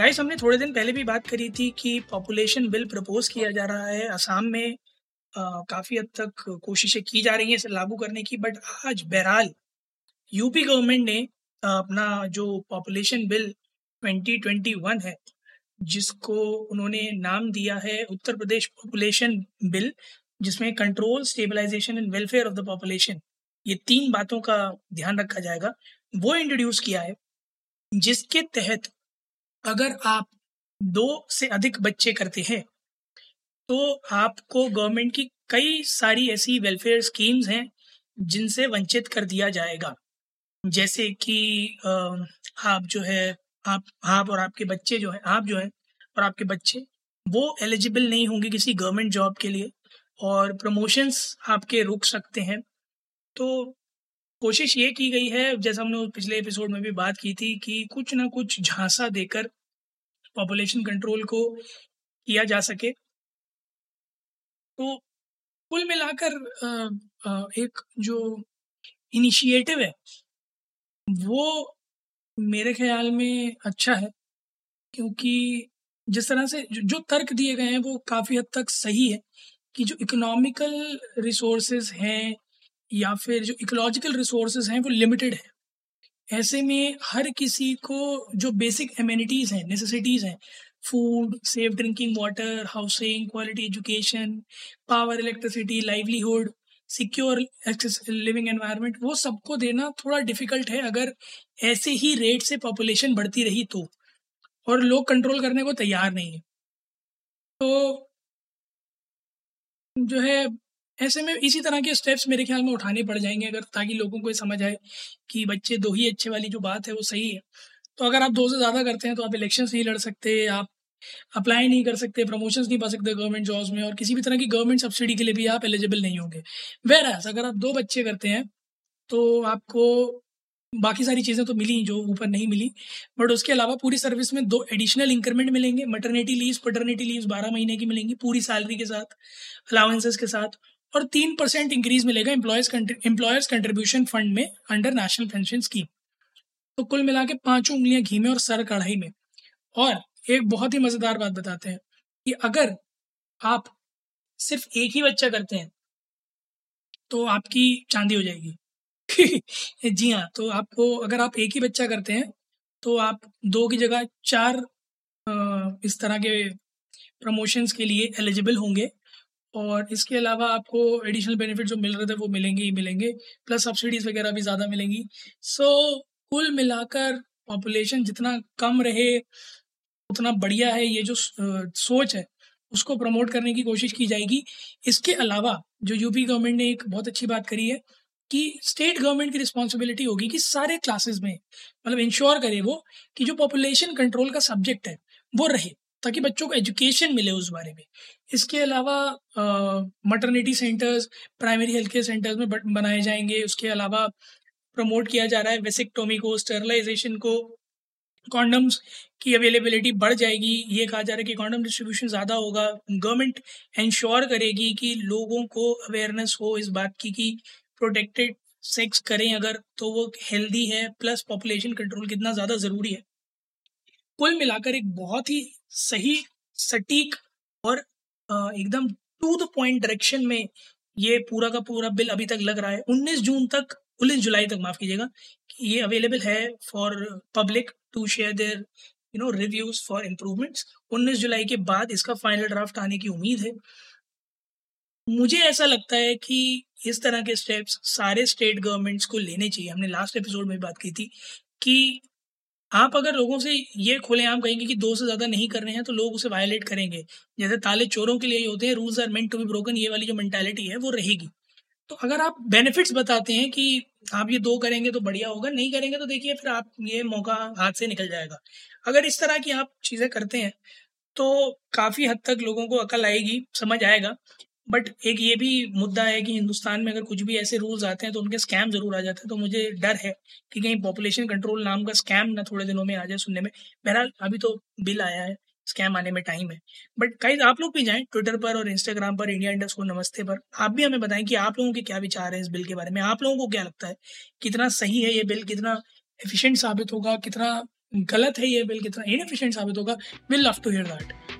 Guys हमने थोड़े दिन पहले भी बात करी थी कि पॉपुलेशन बिल प्रपोज किया जा रहा है असम में। काफ़ी हद तक कोशिशें की जा रही हैं इसे लागू करने की बट आज बहरहाल यूपी गवर्नमेंट ने अपना जो पॉपुलेशन बिल 2021 है, जिसको उन्होंने नाम दिया है उत्तर प्रदेश पॉपुलेशन बिल जिसमें control stabilization and welfare of the population ये तीन बातों का ध्यान रखा जाएगा। वो इंट्रोड्यूस किया है, जिसके तहत अगर आप दो से अधिक बच्चे करते हैं तो आपको गवर्नमेंट की कई सारी ऐसी वेलफेयर स्कीम्स हैं, जिनसे वंचित कर दिया जाएगा। जैसे कि आप जो है, आप आप और आपके बच्चे जो है, आप जो है और आपके बच्चे, वो एलिजिबल नहीं होंगे किसी गवर्नमेंट जॉब के लिए और प्रमोशंस आपके रुक सकते हैं। तो कोशिश ये की गई है, जैसा हमने पिछले एपिसोड में भी बात की थी कि कुछ ना कुछ झांसा देकर पॉपुलेशन कंट्रोल को किया जा सके। तो कुल मिलाकर एक जो इनिशिएटिव है, वो मेरे ख्याल में अच्छा है, क्योंकि जिस तरह से जो तर्क दिए गए हैं वो काफ़ी हद तक सही है कि जो इकोनॉमिकल रिसोर्सेज हैं या फिर जो इकोलॉजिकल रिसोर्सेज हैं, वो लिमिटेड है। ऐसे में हर किसी को जो बेसिक एम्यूनिटीज़ हैं नेसेसिटीज़ हैं food safe drinking water housing quality education power electricity livelihood secure living environment वो सबको देना थोड़ा डिफ़िकल्ट है अगर ऐसे ही रेट से पॉपुलेशन बढ़ती रही तो। और लोग कंट्रोल करने को तैयार नहीं है। तो जो है ऐसे में इसी तरह के स्टेप्स मेरे ख्याल में उठाने पड़ जाएँगे अगर, ताकि लोगों को समझ आए कि बच्चे दो ही अच्छे वाली जो बात है वो सही है। तो अगर आप दो से ज़्यादा करते हैं तो आप इलेक्शन नहीं लड़ सकते, आप अप्लाई नहीं कर सकते प्रमोशंस नहीं पा सकते गवर्नमेंट जॉब्स में और किसी भी तरह की गवर्नमेंट सब्सिडी के लिए भी आप एलिजिबल नहीं होंगे। वेर एस अगर आप दो बच्चे करते हैं तो आपको बाकी सारी चीज़ें तो मिली जो ऊपर नहीं मिली बट उसके अलावा पूरी सर्विस में दो एडिशनल इंक्रीमेंट मिलेंगे मटर्निटी लीव पटर्निटी लीव बारह महीने की मिलेंगी पूरी सैलरी के साथ अलाउंसेस के साथ। और तीन परसेंट इंक्रीज मिलेगा एम्प्लॉयर्स कंट्रीब्यूशन फंड में अंडर नेशनल पेंशन स्कीम तो कुल मिला के पाँचों उंगलियाँ घी में और सर कढ़ाई में। और एक बहुत ही मज़ेदार बात बताते हैं कि अगर आप सिर्फ़ एक ही बच्चा करते हैं तो आपकी चांदी हो जाएगी। जी हाँ तो आपको, अगर आप एक ही बच्चा करते हैं तो आप दो की जगह चार इस तरह के प्रमोशंस के लिए एलिजिबल होंगे। और इसके अलावा आपको एडिशनल बेनिफिट जो मिल रहे थे वो मिलेंगे ही मिलेंगे प्लस सब्सिडीज वगैरह भी ज़्यादा मिलेंगी। सो so, कुल मिलाकर पॉपुलेशन जितना कम रहे उतना बढ़िया है ये जो सोच है उसको प्रमोट करने की कोशिश की जाएगी। इसके अलावा जो यूपी गवर्नमेंट ने एक बहुत अच्छी बात करी है कि स्टेट गवर्नमेंट की रिस्पॉन्सिबिलिटी होगी कि सारे क्लासेस में मतलब इंश्योर करे वो कि जो पॉपुलेशन कंट्रोल का सब्जेक्ट है वो रहे। ताकि बच्चों को एजुकेशन मिले उस बारे में। इसके अलावा maternity centres primary health care centres में बनाए जाएँगे। उसके अलावा प्रमोट किया जा रहा है वेसिकटोमी को स्टेरलाइजेशन को कॉन्डम्स की अवेलेबिलिटी बढ़ जाएगी। ये कहा जा रहा है कि कॉन्डम डिस्ट्रीब्यूशन ज़्यादा होगा। गवर्नमेंट इंश्योर करेगी कि लोगों को अवेयरनेस हो इस बात की कि प्रोटेक्टेड सेक्स करें अगर तो वो हेल्दी है। प्लस पॉपुलेशन कंट्रोल कितना ज़्यादा ज़रूरी है। कुल मिलाकर एक बहुत ही सही, सटीक और एकदम टू द पॉइंट डायरेक्शन में ये पूरा का पूरा बिल अभी तक लग रहा है। 19 जून तक, उन्नीस जुलाई तक माफ़ कीजिएगा, कि ये अवेलेबल है for public to share there you know reviews for improvements 19 जुलाई के बाद इसका फाइनल ड्राफ्ट आने की उम्मीद है। मुझे ऐसा लगता है कि इस तरह के स्टेप्स सारे स्टेट गवर्नमेंट्स को लेने चाहिए। हमने लास्ट एपिसोड में बात की थी कि आप अगर लोगों से ये खुलेआम कहेंगे कि दो से ज़्यादा नहीं कर रहे हैं तो लोग उसे वायलेट करेंगे। जैसे ताले चोरों के लिए ही होते हैं rules are meant to be broken ये वाली जो मेंटालिटी है, वो रहेगी। तो अगर आप बेनिफिट्स बताते हैं कि आप ये दो करेंगे तो बढ़िया होगा, नहीं करेंगे तो देखिए फिर आप ये मौका हाथ से निकल जाएगा। अगर इस तरह की आप चीज़ें करते हैं तो काफ़ी हद तक लोगों को अकल आएगी, समझ आएगा। बट एक ये भी मुद्दा है कि हिंदुस्तान में अगर कुछ भी ऐसे रूल्स आते हैं तो उनके स्कैम ज़रूर आ जाते हैं। तो मुझे डर है कि कहीं पॉपुलेशन कंट्रोल नाम का स्कैम ना थोड़े दिनों में आ जाए सुनने में। बहरहाल, अभी तो बिल आया है स्कैम आने में टाइम है। बट कई आप लोग भी जाएँ ट्विटर पर और इंस्टाग्राम पर इंडिया इंडस्ट को नमस्ते पर। आप भी हमें बताएँ कि आप लोगों के क्या विचार है इस बिल के बारे में। आप लोगों को क्या लगता है? कितना सही है ये बिल? कितना एफिशिएंट साबित होगा? कितना गलत है ये बिल? कितना इनएफिशिएंट साबित होगा? Will love to hear that